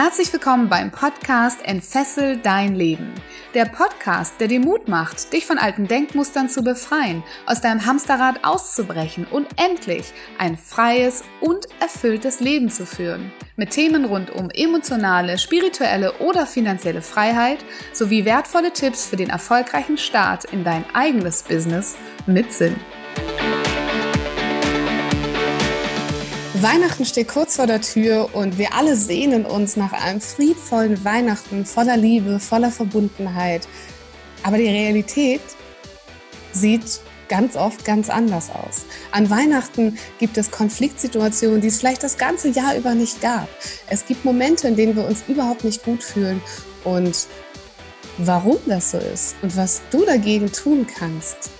Herzlich willkommen beim Podcast Entfessel dein Leben. Der Podcast, der dir Mut macht, dich von alten Denkmustern zu befreien, aus deinem Hamsterrad auszubrechen und endlich ein freies und erfülltes Leben zu führen. Mit Themen rund um emotionale, spirituelle oder finanzielle Freiheit sowie wertvolle Tipps für den erfolgreichen Start in dein eigenes Business mit Sinn. Weihnachten steht kurz vor der Tür und wir alle sehnen uns nach einem friedvollen Weihnachten voller Liebe, voller Verbundenheit. Aber die Realität sieht ganz oft ganz anders aus. An Weihnachten gibt es Konfliktsituationen, die es vielleicht das ganze Jahr über nicht gab. Es gibt Momente, in denen wir uns überhaupt nicht gut fühlen und warum das so ist und was du dagegen tun kannst,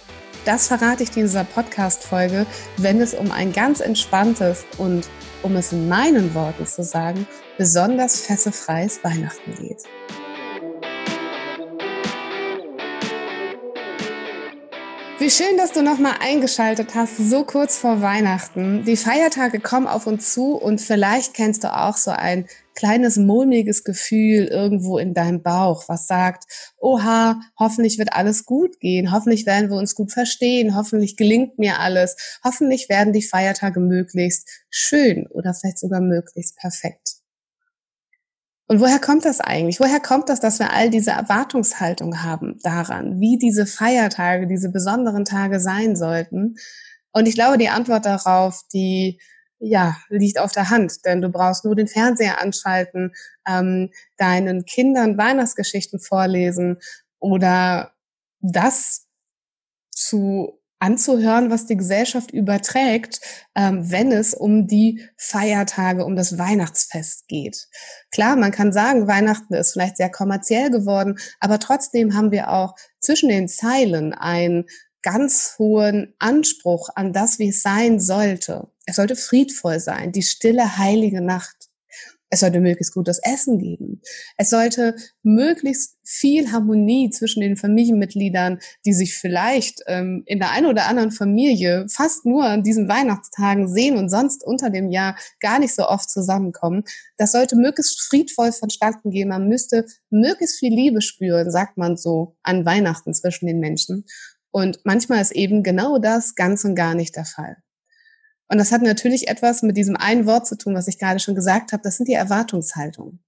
das verrate ich dir in dieser Podcast-Folge, wenn es um ein ganz entspanntes und, um es in meinen Worten zu sagen, besonders fessefreies Weihnachten geht. Wie schön, dass du nochmal eingeschaltet hast, so kurz vor Weihnachten. Die Feiertage kommen auf uns zu und vielleicht kennst du auch so ein kleines mulmiges Gefühl irgendwo in deinem Bauch, was sagt, oha, hoffentlich wird alles gut gehen, hoffentlich werden wir uns gut verstehen, hoffentlich gelingt mir alles, hoffentlich werden die Feiertage möglichst schön oder vielleicht sogar möglichst perfekt. Und woher kommt das eigentlich? Woher kommt das, dass wir all diese Erwartungshaltung haben daran, wie diese Feiertage, diese besonderen Tage sein sollten? Und ich glaube, die Antwort darauf, die ja, liegt auf der Hand, denn du brauchst nur den Fernseher anschalten, ähm, deinen Kindern Weihnachtsgeschichten vorlesen oder das zu anzuhören, was die Gesellschaft überträgt, ähm, wenn es um die Feiertage, um das Weihnachtsfest geht. Klar, man kann sagen, Weihnachten ist vielleicht sehr kommerziell geworden, aber trotzdem haben wir auch zwischen den Zeilen einen ganz hohen Anspruch an das, wie es sein sollte. Es sollte friedvoll sein, die stille, heilige Nacht. Es sollte möglichst gutes Essen geben. Es sollte möglichst viel Harmonie zwischen den Familienmitgliedern, die sich vielleicht ähm, in der einen oder anderen Familie fast nur an diesen Weihnachtstagen sehen und sonst unter dem Jahr gar nicht so oft zusammenkommen. Das sollte möglichst friedvoll vonstatten gehen. Man müsste möglichst viel Liebe spüren, sagt man so, an Weihnachten zwischen den Menschen. Und manchmal ist eben genau das ganz und gar nicht der Fall. Und das hat natürlich etwas mit diesem einen Wort zu tun, was ich gerade schon gesagt habe. Das sind die Erwartungshaltungen.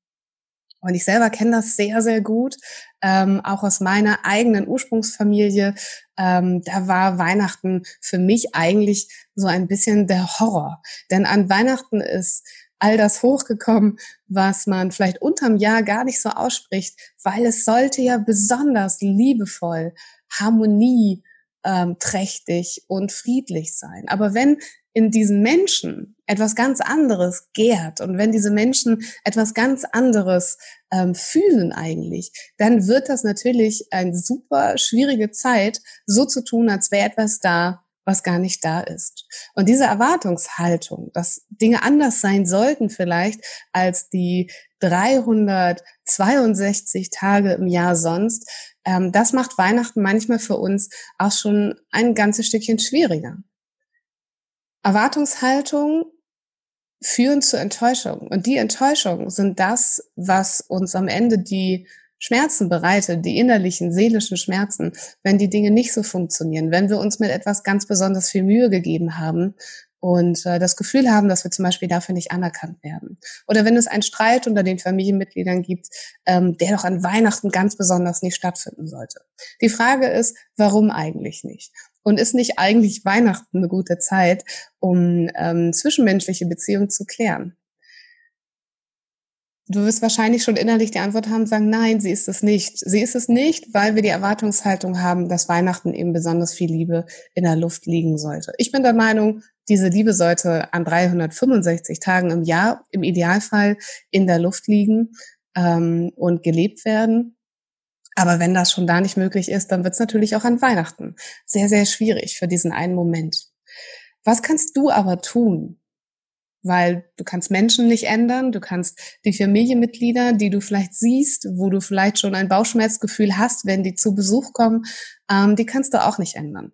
Und ich selber kenne das sehr, sehr gut, ähm, auch aus meiner eigenen Ursprungsfamilie. Ähm, da war Weihnachten für mich eigentlich so ein bisschen der Horror. Denn an Weihnachten ist all das hochgekommen, was man vielleicht unterm Jahr gar nicht so ausspricht, weil es sollte ja besonders liebevoll, Harmonie, ähm, trächtig und friedlich sein. Aber wenn in diesen Menschen etwas ganz anderes gärt und wenn diese Menschen etwas ganz anderes ähm, fühlen eigentlich, dann wird das natürlich eine super schwierige Zeit, so zu tun, als wäre etwas da, was gar nicht da ist. Und diese Erwartungshaltung, dass Dinge anders sein sollten vielleicht als die 362 Tage im Jahr sonst, ähm, das macht Weihnachten manchmal für uns auch schon ein ganzes Stückchen schwieriger. Erwartungshaltung führen zu Enttäuschung. Und die Enttäuschung sind das, was uns am Ende die Schmerzen bereitet, die innerlichen, seelischen Schmerzen, wenn die Dinge nicht so funktionieren, wenn wir uns mit etwas ganz besonders viel Mühe gegeben haben und äh, das Gefühl haben, dass wir zum Beispiel dafür nicht anerkannt werden. Oder wenn es einen Streit unter den Familienmitgliedern gibt, ähm, der doch an Weihnachten ganz besonders nicht stattfinden sollte. Die Frage ist, warum eigentlich nicht? Und ist nicht eigentlich Weihnachten eine gute Zeit, um ähm, zwischenmenschliche Beziehungen zu klären? Du wirst wahrscheinlich schon innerlich die Antwort haben, sagen, nein, sie ist es nicht. Sie ist es nicht, weil wir die Erwartungshaltung haben, dass Weihnachten eben besonders viel Liebe in der Luft liegen sollte. Ich bin der Meinung, diese Liebe sollte an 365 Tagen im Jahr im Idealfall in der Luft liegen ähm, und gelebt werden. Aber wenn das schon da nicht möglich ist, dann wird es natürlich auch an Weihnachten sehr, sehr schwierig für diesen einen Moment. Was kannst du aber tun, weil du kannst Menschen nicht ändern, du kannst die Familienmitglieder, die du vielleicht siehst, wo du vielleicht schon ein Bauchschmerzgefühl hast, wenn die zu Besuch kommen, ähm, die kannst du auch nicht ändern.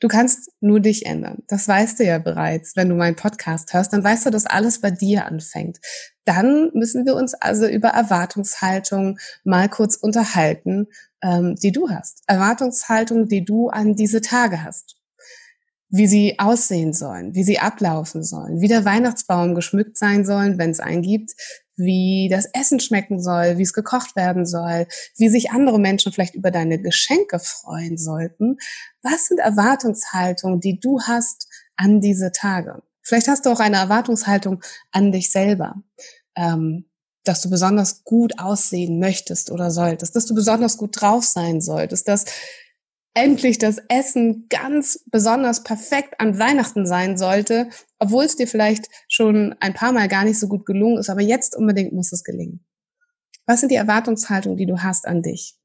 Du kannst nur dich ändern. Das weißt du ja bereits. Wenn du meinen Podcast hörst, dann weißt du, dass alles bei dir anfängt. Dann müssen wir uns also über Erwartungshaltung mal kurz unterhalten, ähm, die du hast. Erwartungshaltung, die du an diese Tage hast wie sie aussehen sollen, wie sie ablaufen sollen, wie der Weihnachtsbaum geschmückt sein sollen, wenn es einen gibt, wie das Essen schmecken soll, wie es gekocht werden soll, wie sich andere Menschen vielleicht über deine Geschenke freuen sollten. Was sind Erwartungshaltungen, die du hast an diese Tage? Vielleicht hast du auch eine Erwartungshaltung an dich selber, ähm, dass du besonders gut aussehen möchtest oder solltest, dass du besonders gut drauf sein solltest, dass endlich das Essen ganz besonders perfekt an Weihnachten sein sollte, obwohl es dir vielleicht schon ein paar Mal gar nicht so gut gelungen ist, aber jetzt unbedingt muss es gelingen. Was sind die Erwartungshaltungen, die du hast an dich?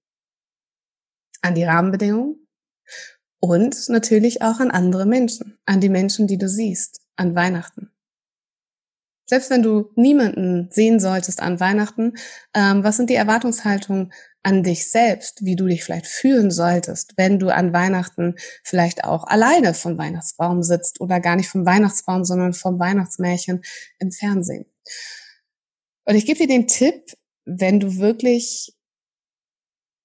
An die Rahmenbedingungen und natürlich auch an andere Menschen, an die Menschen, die du siehst, an Weihnachten. Selbst wenn du niemanden sehen solltest an Weihnachten, ähm, was sind die Erwartungshaltungen an dich selbst, wie du dich vielleicht fühlen solltest, wenn du an Weihnachten vielleicht auch alleine vom Weihnachtsbaum sitzt oder gar nicht vom Weihnachtsbaum, sondern vom Weihnachtsmärchen im Fernsehen. Und ich gebe dir den Tipp, wenn du wirklich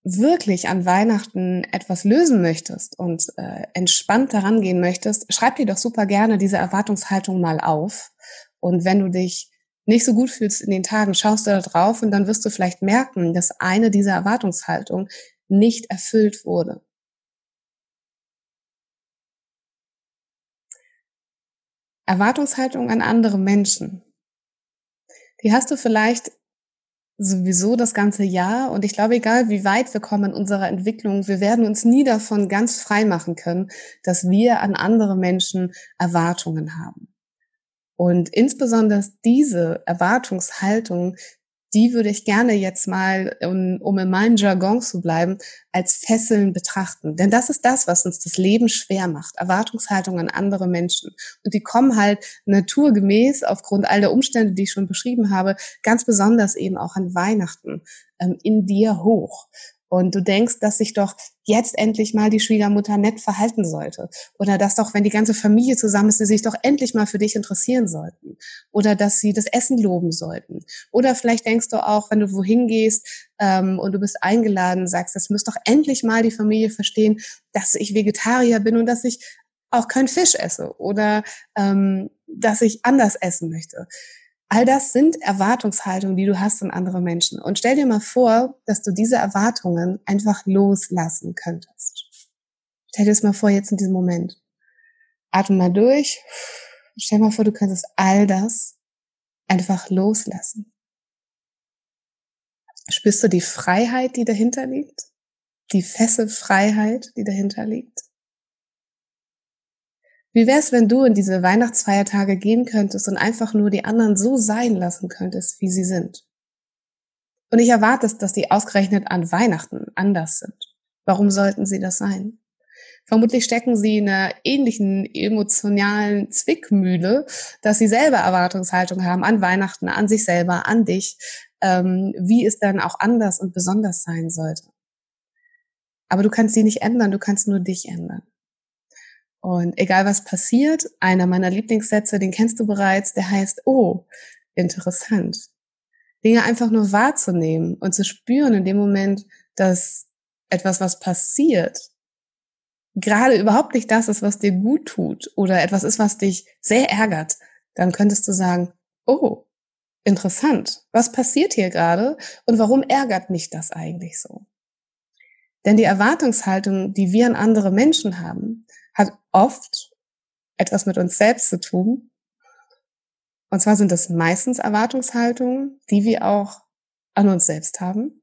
wirklich an Weihnachten etwas lösen möchtest und äh, entspannt daran gehen möchtest, schreib dir doch super gerne diese Erwartungshaltung mal auf. Und wenn du dich nicht so gut fühlst in den Tagen, schaust du da drauf und dann wirst du vielleicht merken, dass eine dieser Erwartungshaltungen nicht erfüllt wurde. Erwartungshaltung an andere Menschen. Die hast du vielleicht sowieso das ganze Jahr. Und ich glaube, egal wie weit wir kommen in unserer Entwicklung, wir werden uns nie davon ganz frei machen können, dass wir an andere Menschen Erwartungen haben. Und insbesondere diese Erwartungshaltung, die würde ich gerne jetzt mal, um, in meinem Jargon zu bleiben, als Fesseln betrachten. Denn das ist das, was uns das Leben schwer macht. Erwartungshaltung an andere Menschen. Und die kommen halt naturgemäß aufgrund all der Umstände, die ich schon beschrieben habe, ganz besonders eben auch an Weihnachten ähm, in dir hoch und du denkst, dass sich doch jetzt endlich mal die Schwiegermutter nett verhalten sollte. Oder dass doch, wenn die ganze Familie zusammen ist, sie sich doch endlich mal für dich interessieren sollten. Oder dass sie das Essen loben sollten. Oder vielleicht denkst du auch, wenn du wohin gehst ähm, und du bist eingeladen, sagst, das müsste doch endlich mal die Familie verstehen, dass ich Vegetarier bin und dass ich auch keinen Fisch esse. Oder ähm, dass ich anders essen möchte. All das sind Erwartungshaltungen, die du hast an andere Menschen. Und stell dir mal vor, dass du diese Erwartungen einfach loslassen könntest. Stell dir das mal vor jetzt in diesem Moment. Atme mal durch. Stell dir mal vor, du könntest all das einfach loslassen. Spürst du die Freiheit, die dahinter liegt? Die Fesselfreiheit, die dahinter liegt? Wie wär's, wenn du in diese Weihnachtsfeiertage gehen könntest und einfach nur die anderen so sein lassen könntest, wie sie sind? Und ich erwarte, dass die ausgerechnet an Weihnachten anders sind. Warum sollten sie das sein? Vermutlich stecken sie in einer ähnlichen emotionalen Zwickmühle, dass sie selber Erwartungshaltung haben an Weihnachten, an sich selber, an dich, ähm, wie es dann auch anders und besonders sein sollte. Aber du kannst sie nicht ändern, du kannst nur dich ändern. Und egal was passiert, einer meiner Lieblingssätze, den kennst du bereits, der heißt, oh, interessant. Dinge einfach nur wahrzunehmen und zu spüren in dem Moment, dass etwas, was passiert, gerade überhaupt nicht das ist, was dir gut tut oder etwas ist, was dich sehr ärgert, dann könntest du sagen, oh, interessant, was passiert hier gerade und warum ärgert mich das eigentlich so? Denn die Erwartungshaltung, die wir an andere Menschen haben, hat oft etwas mit uns selbst zu tun. Und zwar sind das meistens Erwartungshaltungen, die wir auch an uns selbst haben.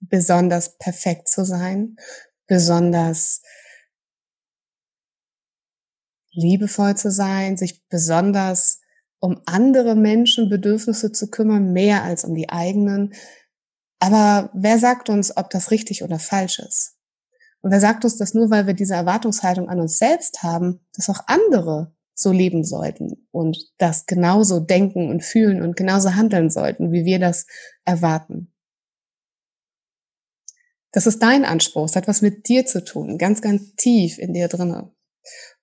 Besonders perfekt zu sein, besonders liebevoll zu sein, sich besonders um andere Menschen Bedürfnisse zu kümmern, mehr als um die eigenen. Aber wer sagt uns, ob das richtig oder falsch ist? Und wer sagt uns das nur, weil wir diese Erwartungshaltung an uns selbst haben, dass auch andere so leben sollten und das genauso denken und fühlen und genauso handeln sollten, wie wir das erwarten. Das ist dein Anspruch, es hat was mit dir zu tun, ganz, ganz tief in dir drinne.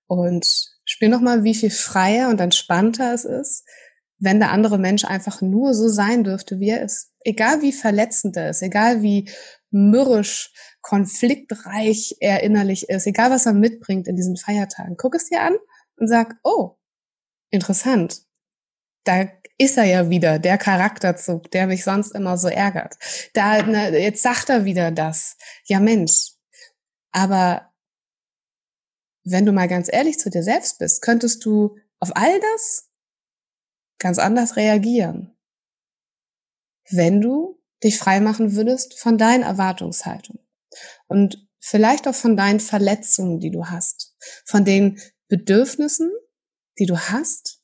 Und spür nochmal, wie viel freier und entspannter es ist, wenn der andere Mensch einfach nur so sein dürfte, wie er ist. Egal wie verletzend er ist, egal wie mürrisch, konfliktreich er innerlich ist, egal was er mitbringt in diesen Feiertagen. Guck es dir an und sag, oh, interessant. Da ist er ja wieder, der Charakterzug, der mich sonst immer so ärgert. Da, na, jetzt sagt er wieder das. Ja, Mensch. Aber wenn du mal ganz ehrlich zu dir selbst bist, könntest du auf all das ganz anders reagieren. Wenn du dich freimachen würdest von deinen Erwartungshaltungen und vielleicht auch von deinen Verletzungen, die du hast, von den Bedürfnissen, die du hast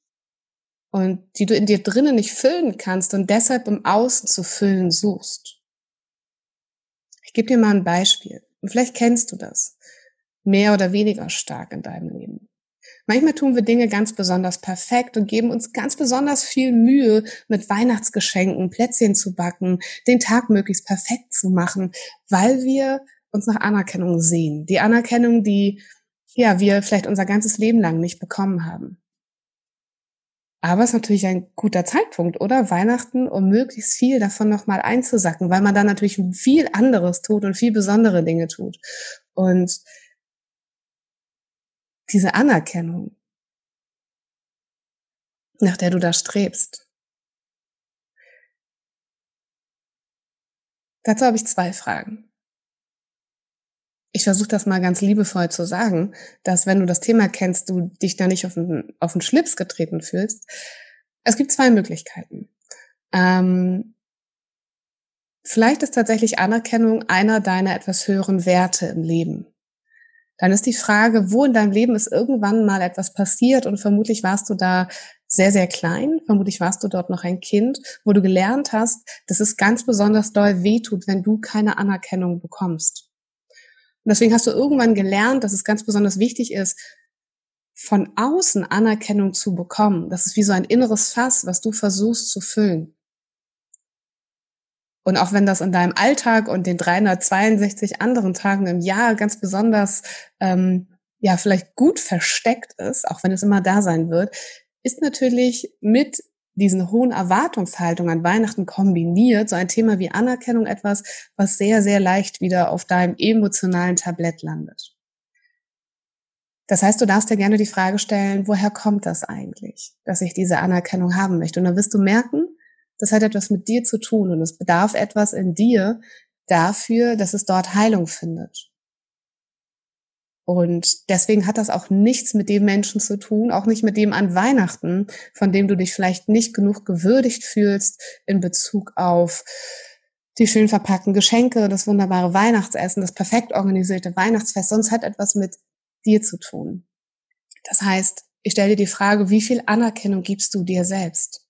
und die du in dir drinnen nicht füllen kannst und deshalb im Außen zu füllen suchst. Ich gebe dir mal ein Beispiel und vielleicht kennst du das mehr oder weniger stark in deinem Leben. Manchmal tun wir Dinge ganz besonders perfekt und geben uns ganz besonders viel Mühe, mit Weihnachtsgeschenken Plätzchen zu backen, den Tag möglichst perfekt zu machen, weil wir uns nach Anerkennung sehen. Die Anerkennung, die ja, wir vielleicht unser ganzes Leben lang nicht bekommen haben. Aber es ist natürlich ein guter Zeitpunkt, oder? Weihnachten, um möglichst viel davon nochmal einzusacken, weil man dann natürlich viel anderes tut und viel besondere Dinge tut. Und diese Anerkennung, nach der du da strebst. Dazu habe ich zwei Fragen. Ich versuche das mal ganz liebevoll zu sagen, dass wenn du das Thema kennst, du dich da nicht auf den, auf den Schlips getreten fühlst. Es gibt zwei Möglichkeiten. Ähm, vielleicht ist tatsächlich Anerkennung einer deiner etwas höheren Werte im Leben dann ist die Frage, wo in deinem Leben ist irgendwann mal etwas passiert und vermutlich warst du da sehr, sehr klein, vermutlich warst du dort noch ein Kind, wo du gelernt hast, dass es ganz besonders doll wehtut, wenn du keine Anerkennung bekommst. Und deswegen hast du irgendwann gelernt, dass es ganz besonders wichtig ist, von außen Anerkennung zu bekommen. Das ist wie so ein inneres Fass, was du versuchst zu füllen. Und auch wenn das in deinem Alltag und den 362 anderen Tagen im Jahr ganz besonders, ähm, ja, vielleicht gut versteckt ist, auch wenn es immer da sein wird, ist natürlich mit diesen hohen Erwartungshaltungen an Weihnachten kombiniert so ein Thema wie Anerkennung etwas, was sehr, sehr leicht wieder auf deinem emotionalen Tablett landet. Das heißt, du darfst dir gerne die Frage stellen, woher kommt das eigentlich, dass ich diese Anerkennung haben möchte? Und dann wirst du merken, das hat etwas mit dir zu tun und es bedarf etwas in dir dafür, dass es dort Heilung findet. Und deswegen hat das auch nichts mit dem Menschen zu tun, auch nicht mit dem an Weihnachten, von dem du dich vielleicht nicht genug gewürdigt fühlst in Bezug auf die schön verpackten Geschenke, das wunderbare Weihnachtsessen, das perfekt organisierte Weihnachtsfest, sonst hat etwas mit dir zu tun. Das heißt, ich stelle dir die Frage, wie viel Anerkennung gibst du dir selbst?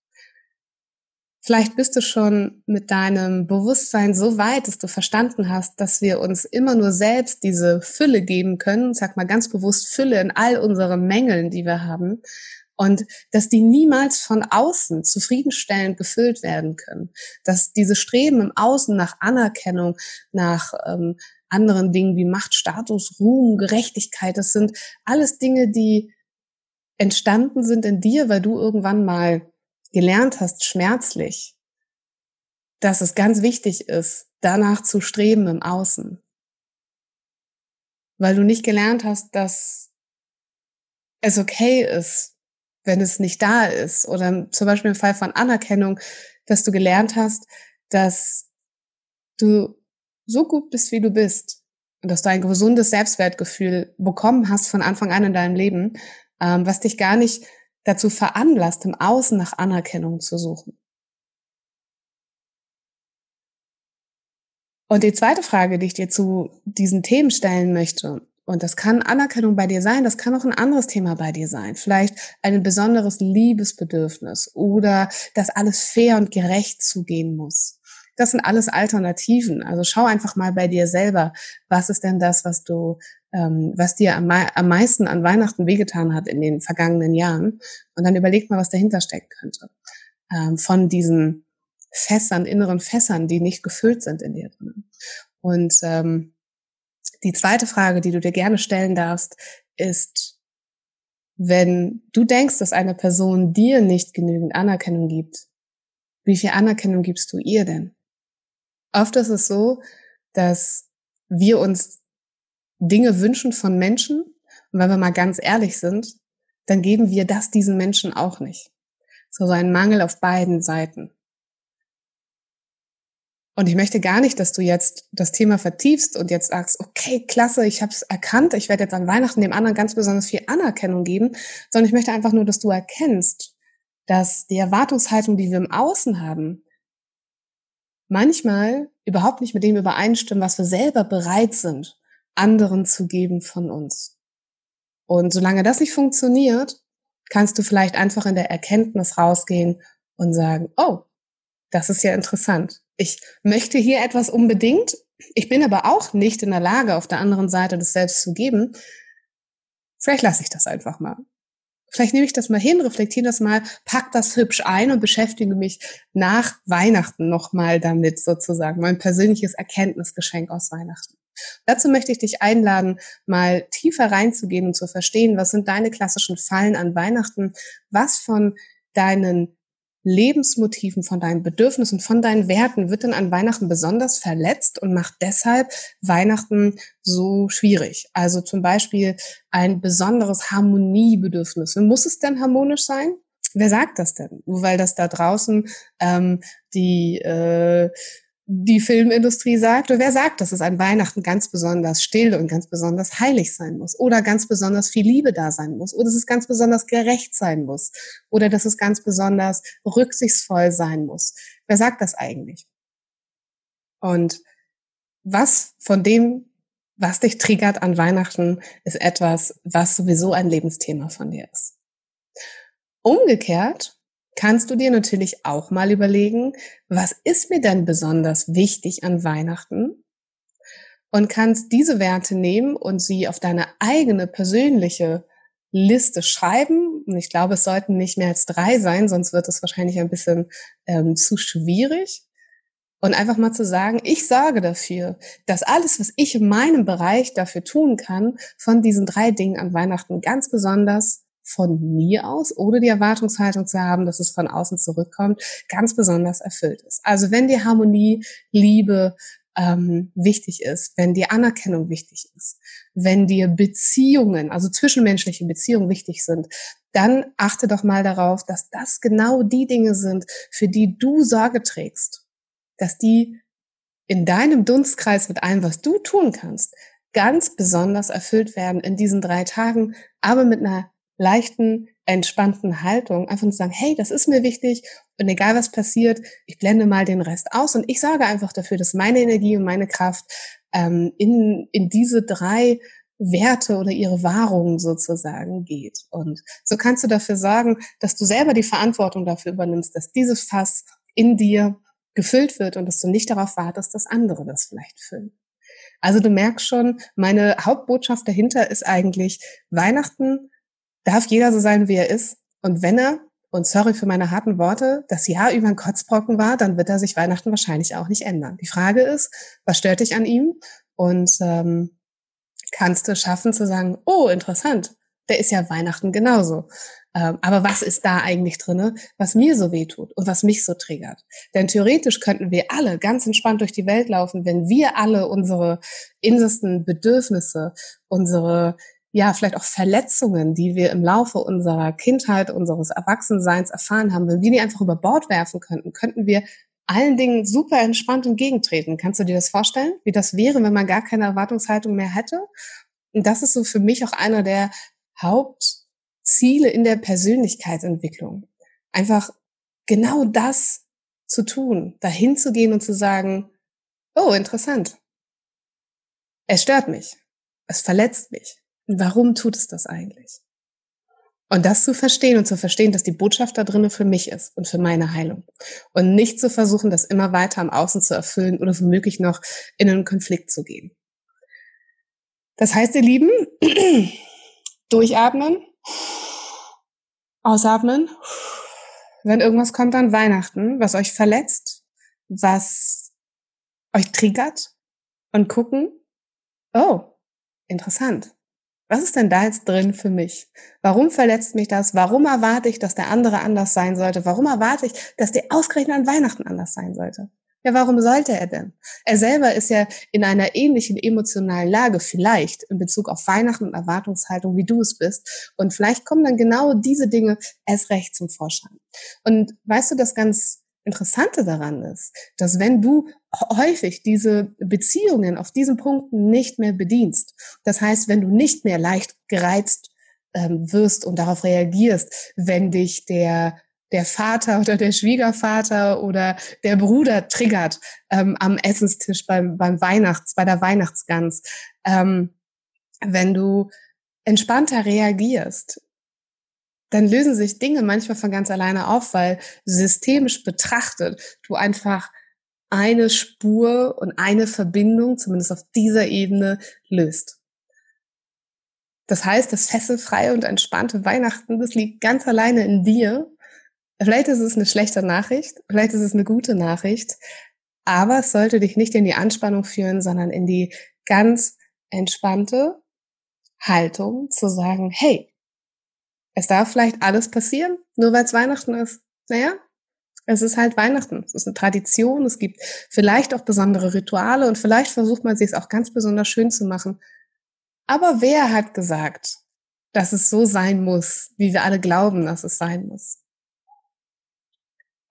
Vielleicht bist du schon mit deinem Bewusstsein so weit, dass du verstanden hast, dass wir uns immer nur selbst diese Fülle geben können, sag mal ganz bewusst Fülle in all unseren Mängeln, die wir haben, und dass die niemals von außen zufriedenstellend gefüllt werden können. Dass diese Streben im Außen nach Anerkennung, nach ähm, anderen Dingen wie Macht, Status, Ruhm, Gerechtigkeit, das sind alles Dinge, die entstanden sind in dir, weil du irgendwann mal gelernt hast, schmerzlich, dass es ganz wichtig ist, danach zu streben im Außen. Weil du nicht gelernt hast, dass es okay ist, wenn es nicht da ist. Oder zum Beispiel im Fall von Anerkennung, dass du gelernt hast, dass du so gut bist, wie du bist. Und dass du ein gesundes Selbstwertgefühl bekommen hast von Anfang an in deinem Leben, ähm, was dich gar nicht dazu veranlasst, im Außen nach Anerkennung zu suchen. Und die zweite Frage, die ich dir zu diesen Themen stellen möchte, und das kann Anerkennung bei dir sein, das kann auch ein anderes Thema bei dir sein. Vielleicht ein besonderes Liebesbedürfnis oder dass alles fair und gerecht zugehen muss. Das sind alles Alternativen. Also schau einfach mal bei dir selber, was ist denn das, was du, ähm, was dir am, am meisten an Weihnachten wehgetan hat in den vergangenen Jahren. Und dann überleg mal, was dahinter stecken könnte. Ähm, von diesen Fässern, inneren Fässern, die nicht gefüllt sind in dir drin. Und ähm, die zweite Frage, die du dir gerne stellen darfst, ist, wenn du denkst, dass eine Person dir nicht genügend Anerkennung gibt, wie viel Anerkennung gibst du ihr denn? Oft ist es so, dass wir uns Dinge wünschen von Menschen und wenn wir mal ganz ehrlich sind, dann geben wir das diesen Menschen auch nicht. So, ein Mangel auf beiden Seiten. Und ich möchte gar nicht, dass du jetzt das Thema vertiefst und jetzt sagst, okay, klasse, ich habe es erkannt, ich werde jetzt an Weihnachten dem anderen ganz besonders viel Anerkennung geben, sondern ich möchte einfach nur, dass du erkennst, dass die Erwartungshaltung, die wir im Außen haben, manchmal überhaupt nicht mit dem übereinstimmen, was wir selber bereit sind, anderen zu geben von uns. Und solange das nicht funktioniert, kannst du vielleicht einfach in der Erkenntnis rausgehen und sagen, oh, das ist ja interessant ich möchte hier etwas unbedingt, ich bin aber auch nicht in der Lage, auf der anderen Seite das selbst zu geben. Vielleicht lasse ich das einfach mal. Vielleicht nehme ich das mal hin, reflektiere das mal, pack das hübsch ein und beschäftige mich nach Weihnachten nochmal damit sozusagen, mein persönliches Erkenntnisgeschenk aus Weihnachten. Dazu möchte ich dich einladen, mal tiefer reinzugehen und zu verstehen, was sind deine klassischen Fallen an Weihnachten, was von deinen Lebensmotiven, von deinen Bedürfnissen, von deinen Werten wird denn an Weihnachten besonders verletzt und macht deshalb Weihnachten so schwierig. Also zum Beispiel ein besonderes Harmoniebedürfnis. Muss es denn harmonisch sein? Wer sagt das denn? Nur weil das da draußen ähm, die äh, die Filmindustrie sagt, oder wer sagt, dass es an Weihnachten ganz besonders still und ganz besonders heilig sein muss oder ganz besonders viel Liebe da sein muss oder dass es ganz besonders gerecht sein muss oder dass es ganz besonders rücksichtsvoll sein muss. Wer sagt das eigentlich? Und was von dem, was dich triggert an Weihnachten, ist etwas, was sowieso ein Lebensthema von dir ist. Umgekehrt kannst du dir natürlich auch mal überlegen, was ist mir denn besonders wichtig an Weihnachten? Und kannst diese Werte nehmen und sie auf deine eigene persönliche Liste schreiben. Und ich glaube, es sollten nicht mehr als drei sein, sonst wird es wahrscheinlich ein bisschen ähm, zu schwierig. Und einfach mal zu sagen, ich sorge dafür, dass alles, was ich in meinem Bereich dafür tun kann, von diesen drei Dingen an Weihnachten ganz besonders von mir aus, ohne die Erwartungshaltung zu haben, dass es von außen zurückkommt, ganz besonders erfüllt ist. Also wenn dir Harmonie, Liebe ähm, wichtig ist, wenn dir Anerkennung wichtig ist, wenn dir Beziehungen, also zwischenmenschliche Beziehungen wichtig sind, dann achte doch mal darauf, dass das genau die Dinge sind, für die du Sorge trägst, dass die in deinem Dunstkreis mit allem, was du tun kannst, ganz besonders erfüllt werden in diesen drei Tagen, aber mit einer leichten, entspannten Haltung, einfach zu sagen, hey, das ist mir wichtig und egal was passiert, ich blende mal den Rest aus und ich sorge einfach dafür, dass meine Energie und meine Kraft ähm, in, in diese drei Werte oder ihre Wahrungen sozusagen geht. Und so kannst du dafür sorgen, dass du selber die Verantwortung dafür übernimmst, dass dieses Fass in dir gefüllt wird und dass du nicht darauf wartest, dass andere das vielleicht füllen. Also du merkst schon, meine Hauptbotschaft dahinter ist eigentlich, Weihnachten darf jeder so sein, wie er ist. Und wenn er, und sorry für meine harten Worte, das Jahr über ein Kotzbrocken war, dann wird er sich Weihnachten wahrscheinlich auch nicht ändern. Die Frage ist, was stört dich an ihm? Und ähm, kannst du schaffen zu sagen, oh, interessant, der ist ja Weihnachten genauso. Ähm, aber was ist da eigentlich drinne, was mir so weh tut und was mich so triggert? Denn theoretisch könnten wir alle ganz entspannt durch die Welt laufen, wenn wir alle unsere innersten Bedürfnisse, unsere ja, vielleicht auch Verletzungen, die wir im Laufe unserer Kindheit, unseres Erwachsenseins erfahren haben, wenn wir die einfach über Bord werfen könnten, könnten wir allen Dingen super entspannt entgegentreten. Kannst du dir das vorstellen, wie das wäre, wenn man gar keine Erwartungshaltung mehr hätte? Und das ist so für mich auch einer der Hauptziele in der Persönlichkeitsentwicklung. Einfach genau das zu tun, dahin zu gehen und zu sagen, oh, interessant. Es stört mich. Es verletzt mich. Warum tut es das eigentlich? Und das zu verstehen und zu verstehen, dass die Botschaft da drinnen für mich ist und für meine Heilung. Und nicht zu versuchen, das immer weiter am Außen zu erfüllen oder womöglich noch in einen Konflikt zu gehen. Das heißt, ihr Lieben, durchatmen, ausatmen. Wenn irgendwas kommt an Weihnachten, was euch verletzt, was euch triggert und gucken, oh, interessant Was ist denn da jetzt drin für mich? Warum verletzt mich das? Warum erwarte ich, dass der andere anders sein sollte? Warum erwarte ich, dass der ausgerechnet an Weihnachten anders sein sollte? Ja, warum sollte er denn? Er selber ist ja in einer ähnlichen emotionalen Lage, vielleicht in Bezug auf Weihnachten und Erwartungshaltung, wie du es bist. Und vielleicht kommen dann genau diese Dinge erst recht zum Vorschein. Und weißt du, das ganz Interessante daran ist, dass wenn du häufig diese Beziehungen auf diesen Punkten nicht mehr bedienst, das heißt, wenn du nicht mehr leicht gereizt ähm, wirst und darauf reagierst, wenn dich der der Vater oder der Schwiegervater oder der Bruder triggert ähm, am Essenstisch beim, beim Weihnachts, bei der Weihnachtsgans. Ähm, wenn du entspannter reagierst, dann lösen sich Dinge manchmal von ganz alleine auf, weil systemisch betrachtet du einfach eine Spur und eine Verbindung, zumindest auf dieser Ebene, löst. Das heißt, das fesselfreie und entspannte Weihnachten, das liegt ganz alleine in dir. Vielleicht ist es eine schlechte Nachricht, vielleicht ist es eine gute Nachricht, aber es sollte dich nicht in die Anspannung führen, sondern in die ganz entspannte Haltung zu sagen, hey, es darf vielleicht alles passieren, nur weil es Weihnachten ist. Naja, es ist halt Weihnachten. Es ist eine Tradition. Es gibt vielleicht auch besondere Rituale und vielleicht versucht man sich es auch ganz besonders schön zu machen. Aber wer hat gesagt, dass es so sein muss, wie wir alle glauben, dass es sein muss?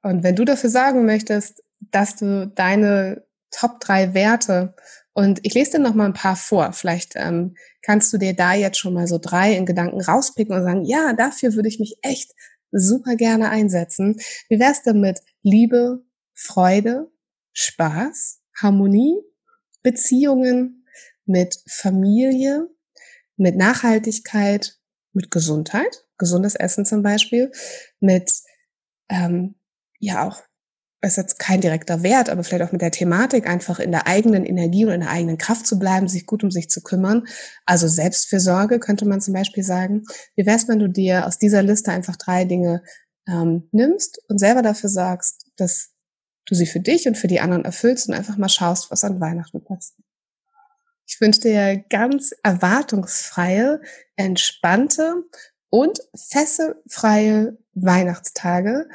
Und wenn du dafür sagen möchtest, dass du deine Top drei Werte und ich lese dir noch mal ein paar vor. Vielleicht ähm, kannst du dir da jetzt schon mal so drei in Gedanken rauspicken und sagen, ja, dafür würde ich mich echt super gerne einsetzen. Wie wär's denn mit Liebe, Freude, Spaß, Harmonie, Beziehungen, mit Familie, mit Nachhaltigkeit, mit Gesundheit, gesundes Essen zum Beispiel, mit ähm, ja auch ist jetzt kein direkter Wert, aber vielleicht auch mit der Thematik einfach in der eigenen Energie und in der eigenen Kraft zu bleiben, sich gut um sich zu kümmern. Also Selbstfürsorge könnte man zum Beispiel sagen. Wie wär's, wenn du dir aus dieser Liste einfach drei Dinge ähm, nimmst und selber dafür sorgst, dass du sie für dich und für die anderen erfüllst und einfach mal schaust, was an Weihnachten passiert. Ich wünsche dir ganz erwartungsfreie, entspannte und fesselfreie Weihnachtstage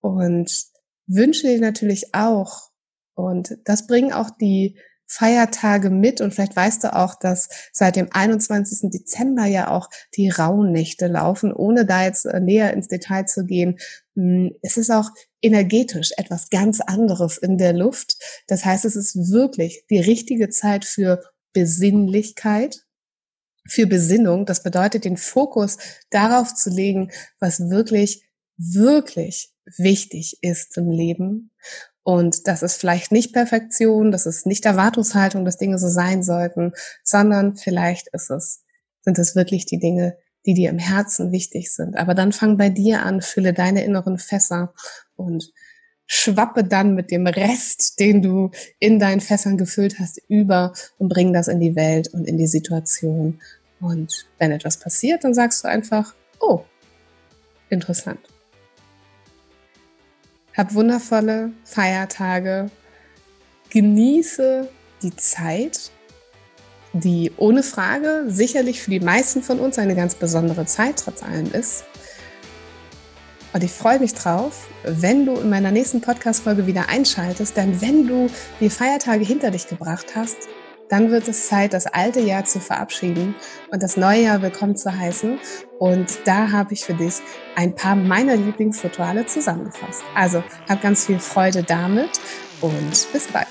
und wünsche dir natürlich auch, und das bringen auch die Feiertage mit und vielleicht weißt du auch, dass seit dem 21. Dezember ja auch die Rauhnächte laufen, ohne da jetzt äh, näher ins Detail zu gehen. Hm, es ist auch energetisch etwas ganz anderes in der Luft. Das heißt, es ist wirklich die richtige Zeit für Besinnlichkeit, für Besinnung. Das bedeutet, den Fokus darauf zu legen, was wirklich, wirklich wichtig ist im Leben. Und das ist vielleicht nicht Perfektion, das ist nicht Erwartungshaltung, dass Dinge so sein sollten, sondern vielleicht ist es, sind es wirklich die Dinge, die dir im Herzen wichtig sind. Aber dann fang bei dir an, fülle deine inneren Fässer und schwappe dann mit dem Rest, den du in deinen Fässern gefüllt hast, über und bring das in die Welt und in die Situation. Und wenn etwas passiert, dann sagst du einfach, oh, interessant. Hab wundervolle Feiertage. Genieße die Zeit, die ohne Frage sicherlich für die meisten von uns eine ganz besondere Zeit trotz allem ist. Und ich freue mich drauf, wenn du in meiner nächsten Podcast-Folge wieder einschaltest, denn wenn du die Feiertage hinter dich gebracht hast, dann wird es Zeit, das alte Jahr zu verabschieden und das neue Jahr willkommen zu heißen. Und da habe ich für dich ein paar meiner Lieblingsrituale zusammengefasst. Also hab ganz viel Freude damit und bis bald.